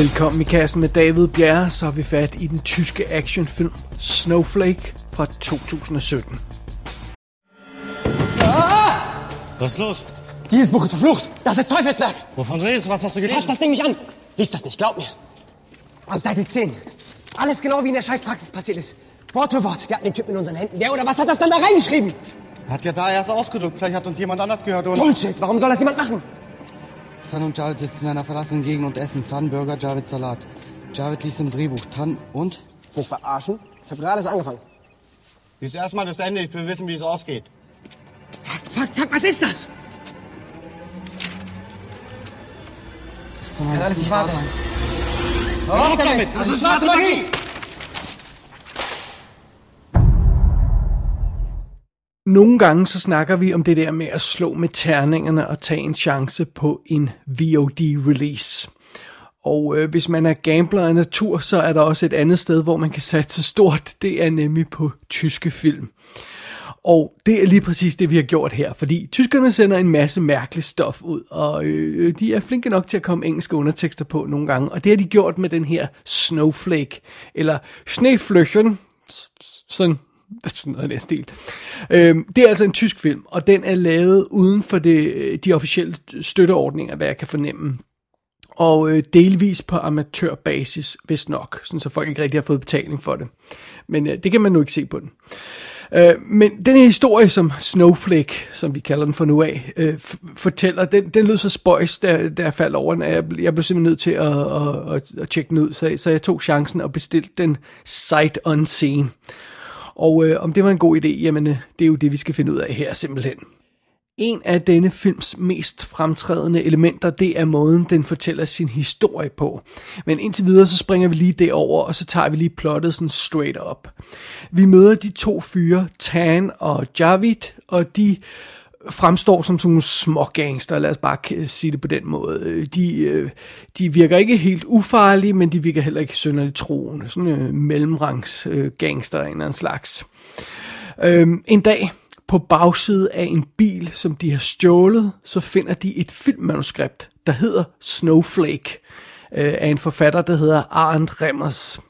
Velkommen i kassen med David Bjerre, så har vi fat i den tyske actionfilm Snowflake fra 2017. Was ist los? Dieses Buch ist verflucht. Das ist Teufelswerk. Wovon redest du? Was hast du Fass gelesen? das Ding nicht an. Lies das nicht, glaub mir. Ab Seite 10. Alles genau wie in der Scheißpraxis passiert ist. Wort für Wort. Wir hatten den Typen in unseren Händen. Wer oder was hat das dann da reingeschrieben? Hat ja da erst ausgedruckt. Vielleicht hat uns jemand anders gehört und... Bullshit. Warum soll das jemand machen? Tan und Javid sitzen in einer verlassenen Gegend und essen. Tan, Burger, Javid, Salat. Javid liest im Drehbuch. Tan und? Willst du mich verarschen? Ich habe gerade erst angefangen. Lies erstmal das Ende. Ich will wissen, wie es ausgeht. Fuck, fuck, fuck. Was ist das? Das kann kann alles alles nicht wahr sein. Hör auf damit. Das ist schwarze Magie. Nogle gange så snakker vi om det der med at slå med terningerne og tage en chance på en VOD-release. Og øh, hvis man er gambler af natur, så er der også et andet sted, hvor man kan satse stort. Det er nemlig på tyske film. Og det er lige præcis det, vi har gjort her, fordi tyskerne sender en masse mærkeligt stof ud, og øh, de er flinke nok til at komme engelske undertekster på nogle gange, og det har de gjort med den her Snowflake, eller Schneeflöchen, sådan sådan noget i den stil. Øhm, det er altså en tysk film, og den er lavet uden for det, øh, de officielle støtteordninger, hvad jeg kan fornemme. Og øh, delvis på amatørbasis, hvis nok, sådan så folk ikke rigtig har fået betaling for det. Men øh, det kan man nu ikke se på den. Øh, men den her historie, som Snowflake, som vi kalder den for nu af, øh, fortæller, den, den lød så spøjs, da, da jeg faldt over den. at Jeg, jeg blev simpelthen nødt til at, at, at, at tjekke den ud, så, så jeg tog chancen og bestilte den sight unseen. Og øh, om det var en god idé, jamen øh, det er jo det, vi skal finde ud af her simpelthen. En af denne films mest fremtrædende elementer, det er måden, den fortæller sin historie på. Men indtil videre, så springer vi lige det over, og så tager vi lige plottet sådan straight up. Vi møder de to fyre, Tan og Javid, og de fremstår som sådan nogle små gangster, lad os bare sige det på den måde. Øh, de, øh, de virker ikke helt ufarlige, men de virker heller ikke synderligt troende. Sådan øh, en mellemrangs gangster af en eller anden slags. Øhm, en dag på bagside af en bil, som de har stjålet, så finder de et filmmanuskript, der hedder Snowflake, øh, af en forfatter, der hedder Arndt Remmers.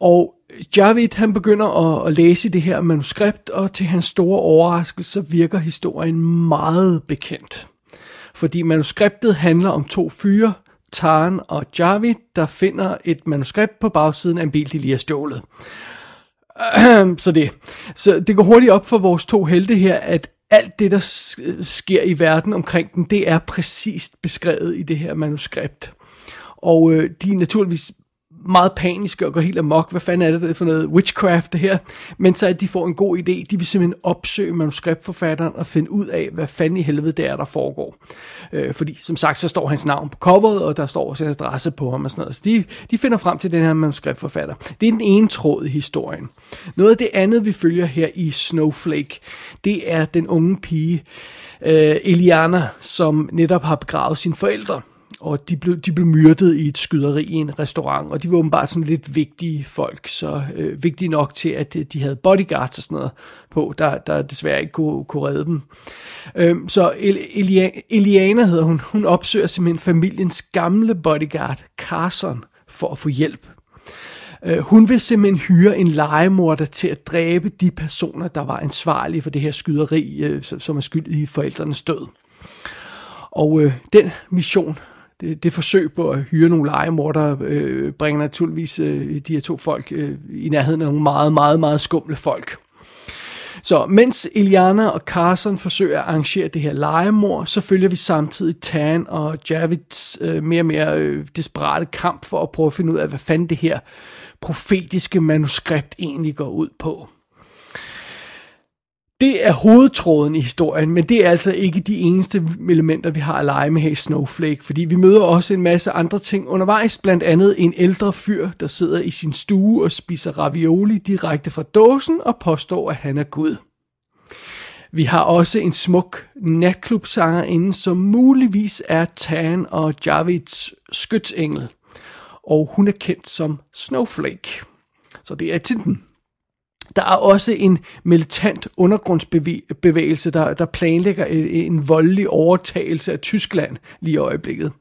Og Javid, han begynder at, at læse det her manuskript, og til hans store overraskelse virker historien meget bekendt. Fordi manuskriptet handler om to fyre, Tarn og Javid, der finder et manuskript på bagsiden af en bil, de lige har stjålet. så det. Så det går hurtigt op for vores to helte her, at alt det, der sker i verden omkring den, det er præcist beskrevet i det her manuskript. Og øh, de er naturligvis meget paniske og går helt amok. Hvad fanden er det for noget witchcraft det her? Men så at de får en god idé. De vil simpelthen opsøge manuskriptforfatteren og finde ud af, hvad fanden i helvede det er, der foregår. Øh, fordi som sagt, så står hans navn på coveret, og der står også en adresse på ham og sådan noget. Så de, de finder frem til den her manuskriptforfatter. Det er den ene tråd i historien. Noget af det andet, vi følger her i Snowflake, det er den unge pige, øh, Eliana, som netop har begravet sine forældre og de blev, de blev myrdet i et skyderi i en restaurant, og de var åbenbart sådan lidt vigtige folk, så øh, vigtige nok til, at øh, de havde bodyguards og sådan noget på, der, der desværre ikke kunne, kunne redde dem. Øhm, så Elia, Eliana hedder hun, hun opsøger simpelthen familiens gamle bodyguard, Carson, for at få hjælp. Øh, hun vil simpelthen hyre en legemorder til at dræbe de personer, der var ansvarlige for det her skyderi, øh, som som er skyld i forældrenes død. Og øh, den mission, det, det forsøg på at hyre nogle legemordere, øh, bringer naturligvis øh, de her to folk øh, i nærheden af nogle meget, meget, meget skumle folk. Så mens Iliana og Carson forsøger at arrangere det her legemord, så følger vi samtidig Tan og Javits øh, mere og mere øh, desperate kamp for at prøve at finde ud af, hvad fanden det her profetiske manuskript egentlig går ud på. Det er hovedtråden i historien, men det er altså ikke de eneste elementer, vi har at lege med her i Snowflake, fordi vi møder også en masse andre ting undervejs, blandt andet en ældre fyr, der sidder i sin stue og spiser ravioli direkte fra dåsen og påstår, at han er Gud. Vi har også en smuk natklubsangerinde, som muligvis er Tan og Javids skytsengel, og hun er kendt som Snowflake. Så det er titlen. Der er også en militant undergrundsbevægelse, der, der planlægger en, en voldelig overtagelse af Tyskland lige i øjeblikket.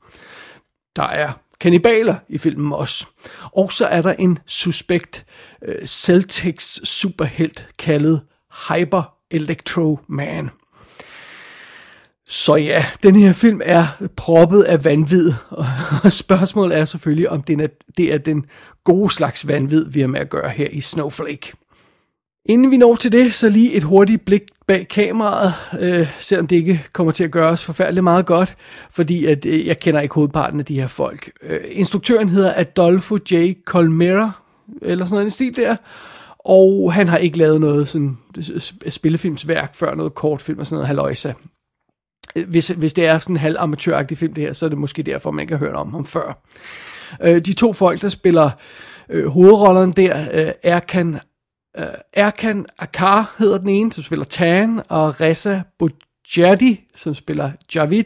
Der er kanibaler i filmen også. Og så er der en suspekt øh, Celtics superhelt kaldet Hyper Electro Man. Så ja, den her film er proppet af vanvid, og spørgsmålet er selvfølgelig, om det er, det er den gode slags vanvid, vi har med at gøre her i Snowflake. Inden vi når til det, så lige et hurtigt blik bag kameraet, øh, selvom det ikke kommer til at gøre os forfærdeligt meget godt, fordi at, øh, jeg kender ikke hovedparten af de her folk. Øh, instruktøren hedder Adolfo J. Colmera, eller sådan noget i stil der, og han har ikke lavet noget sådan spillefilmsværk før, noget kortfilm og sådan noget haløjsa. Øh, hvis, hvis det er sådan en halv amatøragtig film det her, så er det måske derfor, man ikke har hørt om ham før. Øh, de to folk, der spiller øh, hovedrollerne der, øh, Erkan Uh, Erkan Akar hedder den ene, som spiller Tan, og Reza Bujadi, som spiller Javid.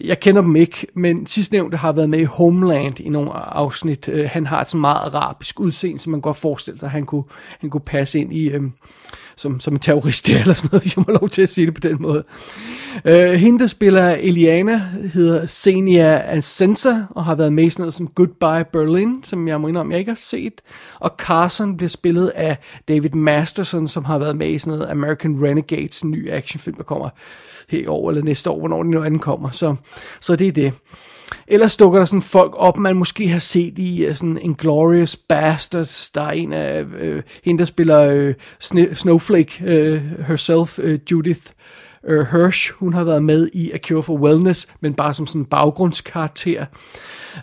Jeg kender dem ikke, men sidstnævnte har været med i Homeland i nogle afsnit. Uh, han har et sådan meget arabisk udseende, som man godt forestille sig, at han kunne, han kunne passe ind i, Uh, som, som en terrorist eller sådan noget, hvis jeg må lov til at sige det på den måde. Øh, hende, der spiller Eliana, hedder Senia Ansensa, og har været med i sådan noget som Goodbye Berlin, som jeg må indrømme, jeg ikke har set. Og Carson bliver spillet af David Masterson, som har været med i sådan noget American Renegades, en ny actionfilm, der kommer her år eller næste år, hvornår den nu ankommer. Så, så det er det. Ellers dukker der sådan folk op, man måske har set i uh, sådan Inglourious Bastards. Der er en af uh, hende, der spiller uh, Snowflake øh, herself, øh, Judith øh, Hirsch. Hun har været med i A Cure for Wellness, men bare som sådan en baggrundskarakter.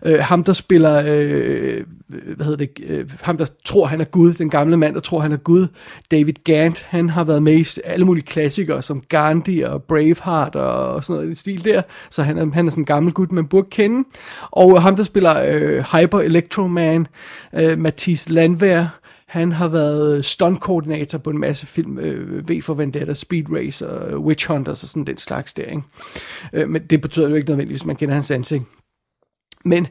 Øh, ham, der spiller, øh, hvad hedder det, øh, ham, der tror, han er Gud, den gamle mand, der tror, han er Gud, David Gant, han har været med i alle mulige klassikere, som Gandhi og Braveheart og sådan noget i stil der, så han er, han er sådan en gammel gut, man burde kende. Og ham, der spiller øh, Hyper Electro Man, øh, Mathis Landvær, han har været stuntkoordinator på en masse film, øh, V for Vendetta, Speed Racer, øh, Witch Hunters og sådan den slags der, ikke? Øh, men det betyder jo ikke nødvendigvis, at man kender hans ansigt. Men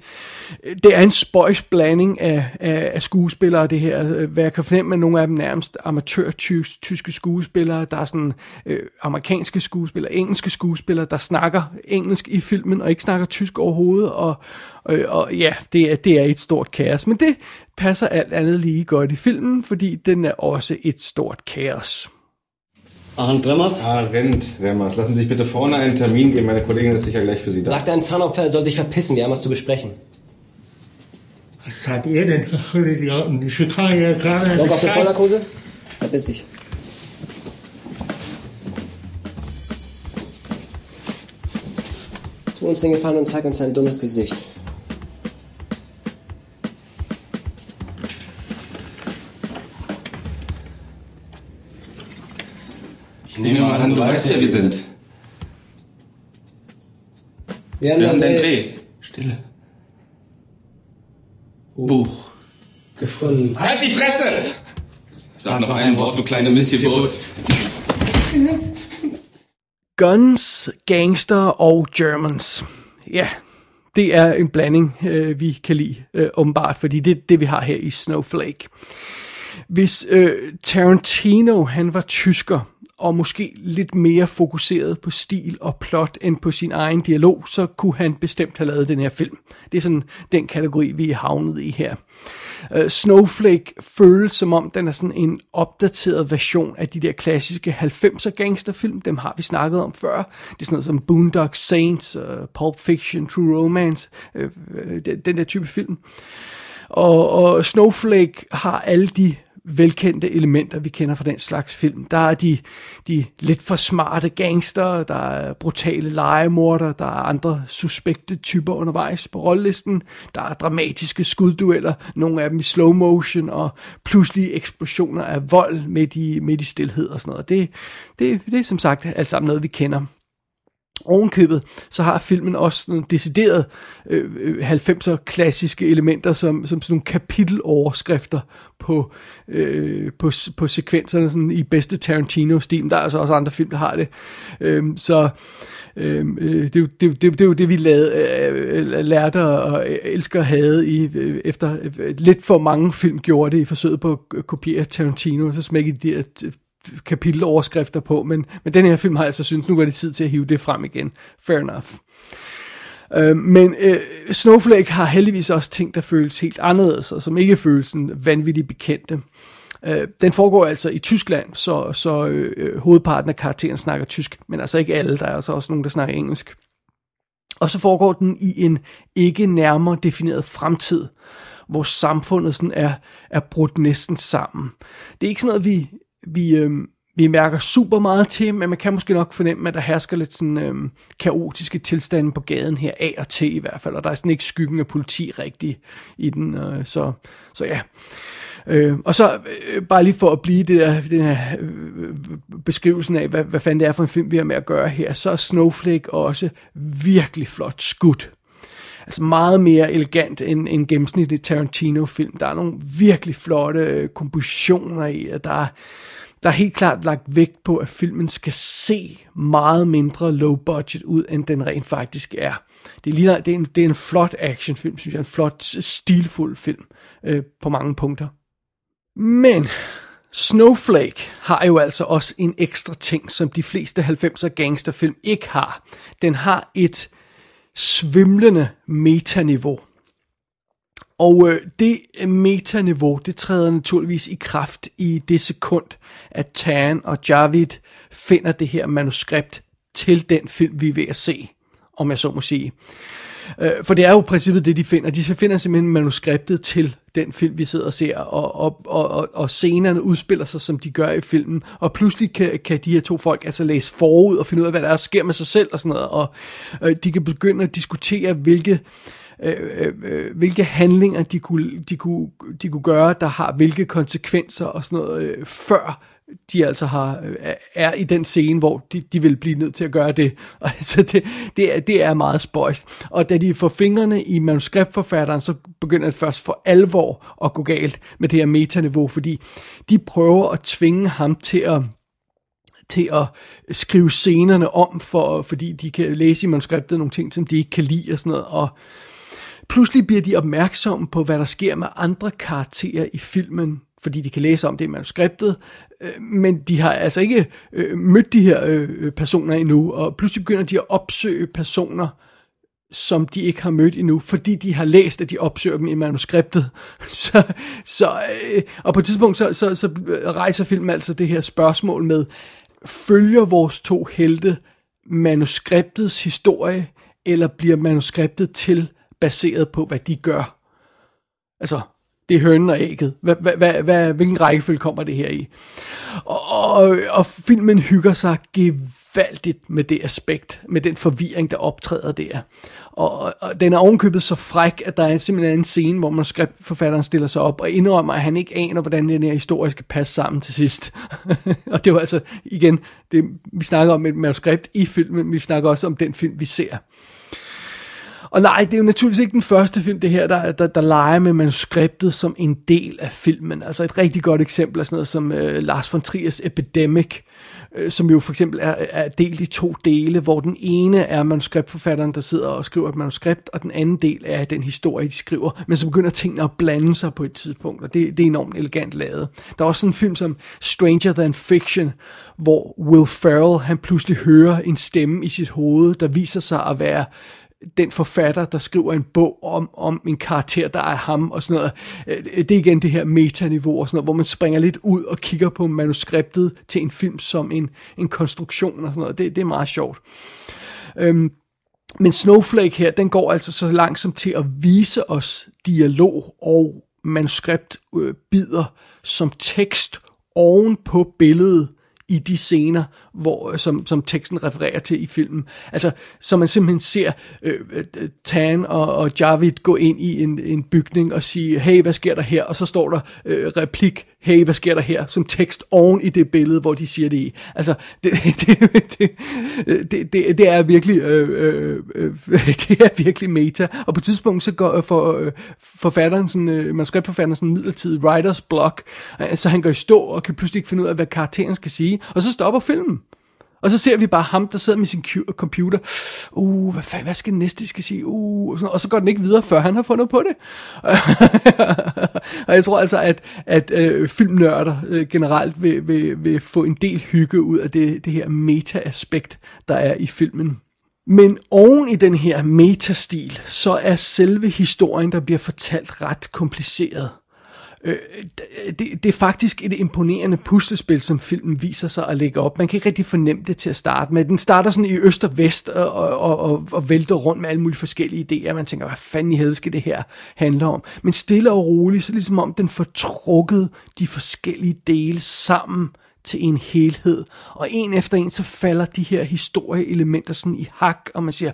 øh, det er en spøjs blanding af, af, af skuespillere, det her. Øh, hvad jeg kan fornemme, at nogle af dem nærmest amatør-tyske skuespillere. Der er sådan øh, amerikanske skuespillere, engelske skuespillere, der snakker engelsk i filmen, og ikke snakker tysk overhovedet. Og, og, og ja, det er, det er et stort kaos. Men det passer alt andet lige godt i filmen, fordi den er også et stort kaos. Arndt Remmers? Arndt Remmers. Lassen Sie sich bitte vorne einen Termin geben. Meine Kollegin ist sicher gleich für Sie da. Sagt ein Zahnopfer, soll sich verpissen. Wir haben was zu besprechen. Was seid ihr denn? Ach, Idioten. Ich kann ja gerade... Lock auf der Vorderkose. Verpiss dich. Tu uns den Gefallen und zeig uns dein dummes Gesicht. Ich nehme mal an, du weißt, wer wir sind. Wir haben, Wir haben den Dreh. Stille. Buch. gefunden. Halt die Fresse! Sag noch ein Wort, du kleine Missgeburt. Guns, gangster og Germans. Ja, det er en blanding, øh, vi kan lide, øh, åbenbart, fordi det er det, vi har her i Snowflake. Hvis øh, Tarantino, han var tysker, og måske lidt mere fokuseret på stil og plot end på sin egen dialog, så kunne han bestemt have lavet den her film. Det er sådan den kategori, vi er havnet i her. Uh, Snowflake føles som om, den er sådan en opdateret version af de der klassiske 90'er gangsterfilm. Dem har vi snakket om før. Det er sådan noget som Boondock Saints, uh, Pulp Fiction, True Romance, uh, den, den der type film. Og, og Snowflake har alle de velkendte elementer, vi kender fra den slags film. Der er de, de lidt for smarte gangster, der er brutale legemorder, der er andre suspekte typer undervejs på rollelisten, der er dramatiske skuddueller, nogle af dem i slow motion, og pludselige eksplosioner af vold midt i, midt i stillhed og sådan noget. Det, det, det er som sagt alt sammen noget, vi kender ovenkøbet, så har filmen også sådan decideret øh, øh 90'er klassiske elementer, som, som sådan nogle kapiteloverskrifter på, øh, på, på sekvenserne sådan i bedste Tarantino-stil. Der er altså også andre film, der har det. Øh, så øhm, øh, det, er jo, det, det, det er jo det, vi lavede, øh, lærte og elsker at have i, øh, efter øh, lidt for mange film gjorde det i forsøget på at kopiere Tarantino, så smækkede de der kapiteloverskrifter på, men, men den her film har jeg altså synes, nu var det tid til at hive det frem igen. Fair enough. Øh, men øh, Snowflake har heldigvis også ting, der føles helt anderledes, og som ikke føles sådan vanvittigt bekendte. Øh, den foregår altså i Tyskland, så, så øh, hovedparten af karakteren snakker tysk, men altså ikke alle, der er altså også nogen, der snakker engelsk. Og så foregår den i en ikke nærmere defineret fremtid, hvor samfundet sådan er, er brudt næsten sammen. Det er ikke sådan noget, vi, vi, øh, vi mærker super meget til, men man kan måske nok fornemme, at der hersker lidt sådan øh, kaotiske tilstande på gaden her, af og til i hvert fald, og der er sådan ikke skyggen af politi rigtig i den, øh, så, så ja. Øh, og så øh, bare lige for at blive det der, den her øh, beskrivelsen af, hvad, hvad fanden det er for en film, vi har med at gøre her, så er Snowflake også virkelig flot skudt. Altså meget mere elegant end en gennemsnitlig Tarantino-film. Der er nogle virkelig flotte øh, kompositioner i, og der er, der er helt klart lagt vægt på, at filmen skal se meget mindre low budget ud, end den rent faktisk er. Det, ligner, det, er, en, det er en flot actionfilm, synes jeg. En flot, stilfuld film øh, på mange punkter. Men Snowflake har jo altså også en ekstra ting, som de fleste 90'er gangsterfilm ikke har. Den har et svimlende metaniveau. Og øh, det øh, metaniveau, det træder naturligvis i kraft i det sekund, at Tan og Javid finder det her manuskript til den film, vi er ved at se, om jeg så må sige. Øh, for det er jo princippet det, de finder. De finder simpelthen manuskriptet til den film, vi sidder og ser, og, og, og, og, og scenerne udspiller sig, som de gør i filmen, og pludselig kan, kan de her to folk altså læse forud og finde ud af, hvad der er, sker med sig selv og sådan noget, og øh, de kan begynde at diskutere, hvilke øh, Øh, øh, øh hvilke handlinger de kunne, de, kunne, de kunne gøre, der har hvilke konsekvenser og sådan noget, øh, før de altså har, øh, er i den scene, hvor de, de vil blive nødt til at gøre det. Altså det, det, er, det er meget spøjst. Og da de får fingrene i manuskriptforfatteren, så begynder det først for alvor at gå galt med det her metaniveau, fordi de prøver at tvinge ham til at til at skrive scenerne om, for, fordi de kan læse i manuskriptet nogle ting, som de ikke kan lide og sådan noget. Og pludselig bliver de opmærksomme på, hvad der sker med andre karakterer i filmen, fordi de kan læse om det i manuskriptet, øh, men de har altså ikke øh, mødt de her øh, personer endnu, og pludselig begynder de at opsøge personer, som de ikke har mødt endnu, fordi de har læst, at de opsøger dem i manuskriptet. Så, så, og på et tidspunkt, så, så, så rejser filmen altså det her spørgsmål med, følger vores to helte manuskriptets historie, eller bliver manuskriptet til baseret på, hvad de gør? Altså, det er hønnen og ægget. Hvad, hvad, hvad, hvad, hvilken rækkefølge kommer det her i? Og, og, og filmen hygger sig gevaldigt med det aspekt, med den forvirring, der optræder der. Og, og den er ovenkøbet så fræk, at der er simpelthen en scene, hvor man forfatteren stiller sig op og indrømmer, at han ikke aner, hvordan den her historie skal passe sammen til sidst. og det var altså, igen, det, vi snakker om et manuskript i filmen, vi snakker også om den film, vi ser. Og nej, det er jo naturligvis ikke den første film, det her, der, der, der leger med manuskriptet som en del af filmen. Altså et rigtig godt eksempel er sådan noget som øh, Lars von Triers Epidemic, øh, som jo for eksempel er, er delt i to dele, hvor den ene er manuskriptforfatteren, der sidder og skriver et manuskript, og den anden del er den historie, de skriver, men så begynder tingene at blande sig på et tidspunkt, og det, det er enormt elegant lavet. Der er også sådan en film som Stranger Than Fiction, hvor Will Ferrell, han pludselig hører en stemme i sit hoved, der viser sig at være den forfatter, der skriver en bog om, om en karakter, der er ham og sådan noget. Øh, det er igen det her metaniveau og sådan noget, hvor man springer lidt ud og kigger på manuskriptet til en film som en, en konstruktion og sådan noget. Det, det er meget sjovt. Øhm, men Snowflake her, den går altså så langsomt til at vise os dialog og manuskriptbider øh, som tekst oven på billedet i de scener, hvor, øh, som, som teksten refererer til i filmen. Altså, så man simpelthen ser øh, øh, Tan og, og Javid gå ind i en, en bygning og sige, hey, hvad sker der her? Og så står der øh, replik, hey, hvad sker der her? Som tekst oven i det billede, hvor de siger det i. Altså, det, det, det, det, det, det er virkelig øh, øh, øh det er virkelig meta. Og på et tidspunkt så går for, øh, forfatteren sådan, øh, manuskriptforfatteren sådan midlertidig writers block, så han går i stå og kan pludselig ikke finde ud af, hvad karakteren skal sige. Og så stopper filmen. Og så ser vi bare ham, der sidder med sin computer. Uh, hvad, fanden, hvad skal næste, skal sige? Uh, og, sådan, og så går den ikke videre, før han har fundet på det. og jeg tror altså, at, at øh, filmnørder øh, generelt vil, vil, vil få en del hygge ud af det, det her meta-aspekt, der er i filmen. Men oven i den her metastil, så er selve historien, der bliver fortalt, ret kompliceret. Øh, det, det er faktisk et imponerende puslespil, som filmen viser sig at lægge op. Man kan ikke rigtig fornemme det til at starte med. Den starter sådan i øst og vest og, og, og, og vælter rundt med alle mulige forskellige idéer. Man tænker, hvad fanden i helvede skal det her handle om? Men stille og roligt, så ligesom om den får trukket de forskellige dele sammen til en helhed. Og en efter en, så falder de her historieelementer sådan i hak, og man siger,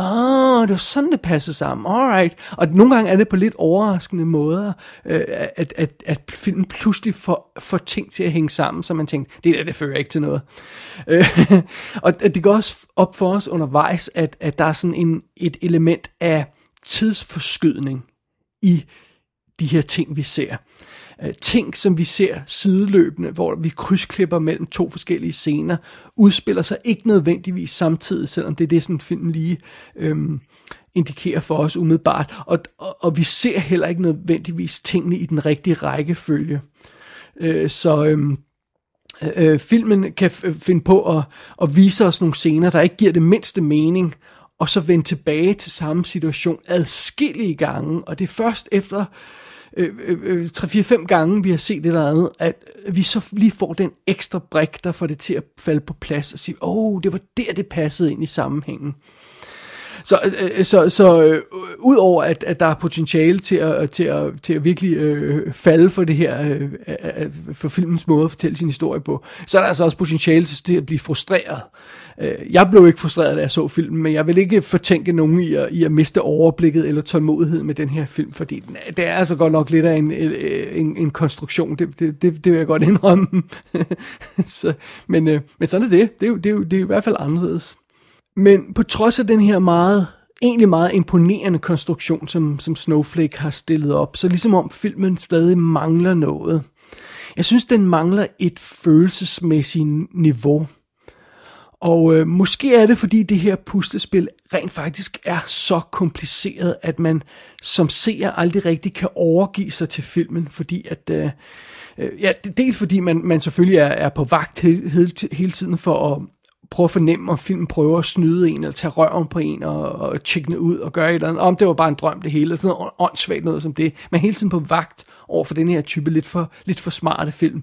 åh, det var sådan, det passer sammen, alright. Og nogle gange er det på lidt overraskende måder, øh, at, at, at filmen pludselig får, får ting til at hænge sammen, så man tænker, det der, det fører ikke til noget. Øh, og det går også op for os undervejs, at, at der er sådan en, et element af tidsforskydning i de her ting, vi ser øh, ting, som vi ser sideløbende, hvor vi krydsklipper mellem to forskellige scener, udspiller sig ikke nødvendigvis samtidig, selvom det er det, sådan film lige øhm, indikerer for os umiddelbart. Og, og, og vi ser heller ikke nødvendigvis tingene i den rigtige rækkefølge. Øh, så... Øhm, øh, filmen kan finde på at, at vise os nogle scener, der ikke giver det mindste mening, og så vende tilbage til samme situation adskillige gange, og det er først efter øh, øh, øh 3-4-5 gange, vi har set det eller andet, at vi så lige får den ekstra brik, der får det til at falde på plads og sige, åh, oh, det var der, det passede ind i sammenhængen. Så, øh, øh, så, så øh, udover at, at der er potentiale til at, til at, til at virkelig øh, falde for det her, øh, øh for filmens måde at fortælle sin historie på, så er der altså også potentiale til at blive frustreret. Øh, Øh, jeg blev ikke frustreret, da jeg så filmen, men jeg vil ikke fortænke nogen i at, i at miste overblikket eller tålmodighed med den her film, fordi den det er altså godt nok lidt af en, øh, en, en konstruktion, det, det, det, det vil jeg godt indrømme. så, men, øh, men sådan er det. Det er, det, er jo, det er i hvert fald anderledes. Men på trods af den her meget, egentlig meget imponerende konstruktion, som, som Snowflake har stillet op, så ligesom om filmen stadig mangler noget. Jeg synes, den mangler et følelsesmæssigt niveau. Og øh, måske er det, fordi det her puslespil rent faktisk er så kompliceret, at man som seer aldrig rigtig kan overgive sig til filmen, fordi at... Øh, øh ja, dels fordi man, man selvfølgelig er, er på vagt hele, hele tiden for at, prøve at fornemme, om filmen prøver at snyde en, eller tage røven på en, og, og tjekke ud, og gøre et eller andet. Om det var bare en drøm, det hele, sådan noget åndssvagt noget som det. Man er hele tiden på vagt over for den her type lidt for, lidt for smarte film.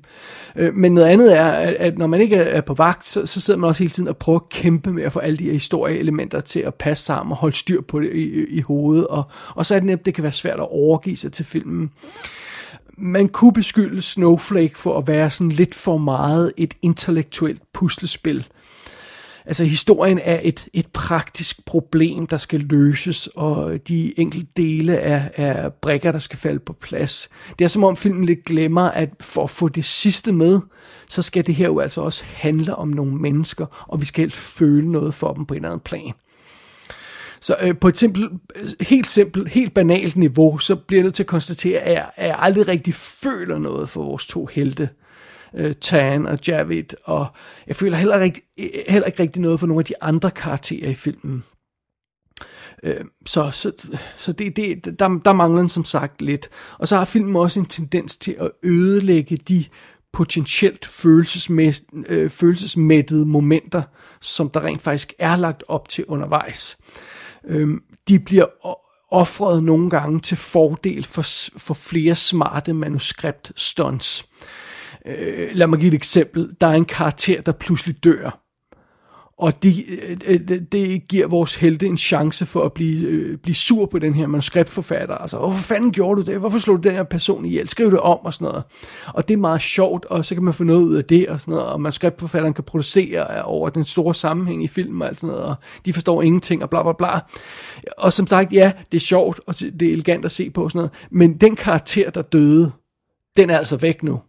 Øh, men noget andet er, at, at når man ikke er på vagt, så, så sidder man også hele tiden og prøver at kæmpe med at få alle de her historieelementer til at passe sammen, og holde styr på det i, i hovedet, og, og så er det nemt, det kan være svært at overgive sig til filmen man kunne beskylde Snowflake for at være sådan lidt for meget et intellektuelt puslespil. Altså historien er et, et praktisk problem, der skal løses, og de enkelte dele er, er brikker, der skal falde på plads. Det er som om filmen lidt glemmer, at for at få det sidste med, så skal det her jo altså også handle om nogle mennesker, og vi skal helst føle noget for dem på en eller anden plan. Så øh, på et simpelt, øh, helt simpelt, helt banalt niveau, så bliver jeg nødt til at konstatere, at jeg, at jeg aldrig rigtig føler noget for vores to helte øh, Tan og Javid, og jeg føler heller ikke, eh, eh, heller ikke rigtig noget for nogle af de andre karakterer i filmen. Øh, så så, så det, det, der, der mangler den som sagt lidt. Og så har filmen også en tendens til at ødelægge de potentielt følelsesmæt, øh, følelsesmættede momenter, som der rent faktisk er lagt op til undervejs. Øh, de bliver offret nogle gange til fordel for, for flere smarte manuskript stunts. Øh, lad mig give et eksempel. Der er en karakter, der pludselig dør. Og det, øh, øh, det, det giver vores helte en chance for at blive, øh, blive sur på den her manuskriptforfatter. Altså, hvorfor fanden gjorde du det? Hvorfor slog du den her person ihjel? Skriv det om og sådan noget. Og det er meget sjovt, og så kan man få noget ud af det og sådan noget. Og manuskriptforfatteren kan producere over den store sammenhæng i filmen og alt sådan noget. Og de forstår ingenting og bla bla bla. Og som sagt, ja, det er sjovt, og det er elegant at se på og sådan noget. Men den karakter, der døde, den er altså væk nu.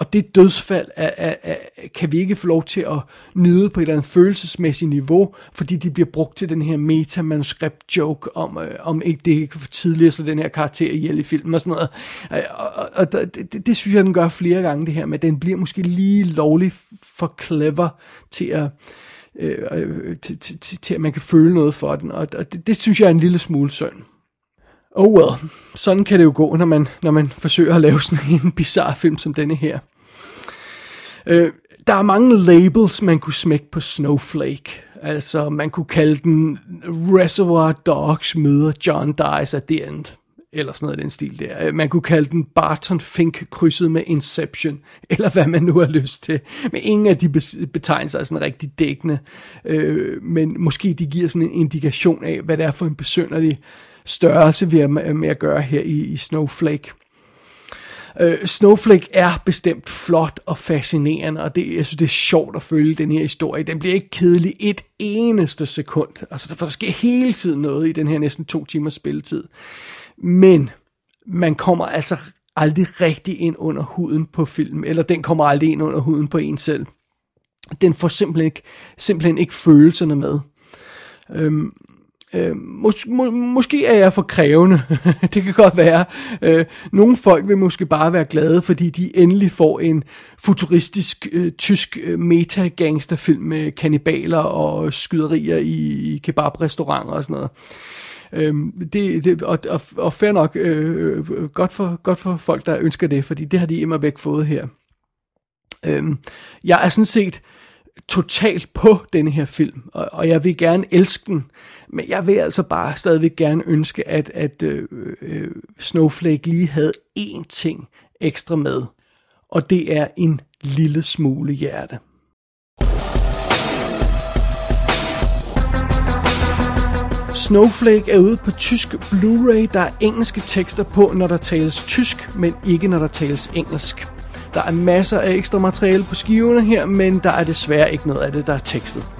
Og det dødsfald er, er, er, kan vi ikke få lov til at nyde på et eller andet følelsesmæssigt niveau, fordi de bliver brugt til den her meta-manuskript-joke om, øh, om ikke det ikke for tidligere så den her karakter ihjel i filmen og sådan noget. Øh, og, og, og det, det synes jeg, den gør flere gange det her, men den bliver måske lige lovlig for clever til at, øh, øh til, til, til, til at man kan føle noget for den, og, og det, det synes jeg er en lille smule synd. Oh well, sådan kan det jo gå, når man, når man forsøger at lave sådan en bizarre film som denne her. Øh, der er mange labels, man kunne smække på Snowflake. Altså, man kunne kalde den Reservoir Dogs møder John Dies at the End. Eller sådan noget i den stil der. Øh, man kunne kalde den Barton Fink krydset med Inception. Eller hvad man nu har lyst til. Men ingen af de betegnelser er sådan rigtig dækkende. Øh, men måske de giver sådan en indikation af, hvad det er for en besynderlig størrelse, vi har med at gøre her i, i Snowflake. Øh, Snowflake er bestemt flot og fascinerende, og det, jeg synes, det er sjovt at følge den her historie. Den bliver ikke kedelig et eneste sekund. Altså, for der sker hele tiden noget i den her næsten to timers spilletid. Men man kommer altså aldrig rigtig ind under huden på film, eller den kommer aldrig ind under huden på en selv. Den får simpelthen ikke, simpelthen ikke følelserne med. Øhm, Øh, mås- må- måske er jeg for krævende. det kan godt være. Øh, nogle folk vil måske bare være glade, fordi de endelig får en futuristisk øh, tysk øh, meta-gangsterfilm med kannibaler og skyderier i, i kebabrestauranter og sådan noget. Øhm, det, det, og, og, og fair nok, øh, øh godt, for, godt for folk, der ønsker det, fordi det har de immer væk fået her. Øhm, jeg er sådan set totalt på denne her film, og, og jeg vil gerne elske den, men jeg vil altså bare stadigvæk gerne ønske, at, at øh, øh, Snowflake lige havde én ting ekstra med, og det er en lille smule hjerte. Snowflake er ude på tysk Blu-ray. Der er engelske tekster på, når der tales tysk, men ikke når der tales engelsk. Der er masser af ekstra materiale på skiverne her, men der er desværre ikke noget af det, der er tekstet.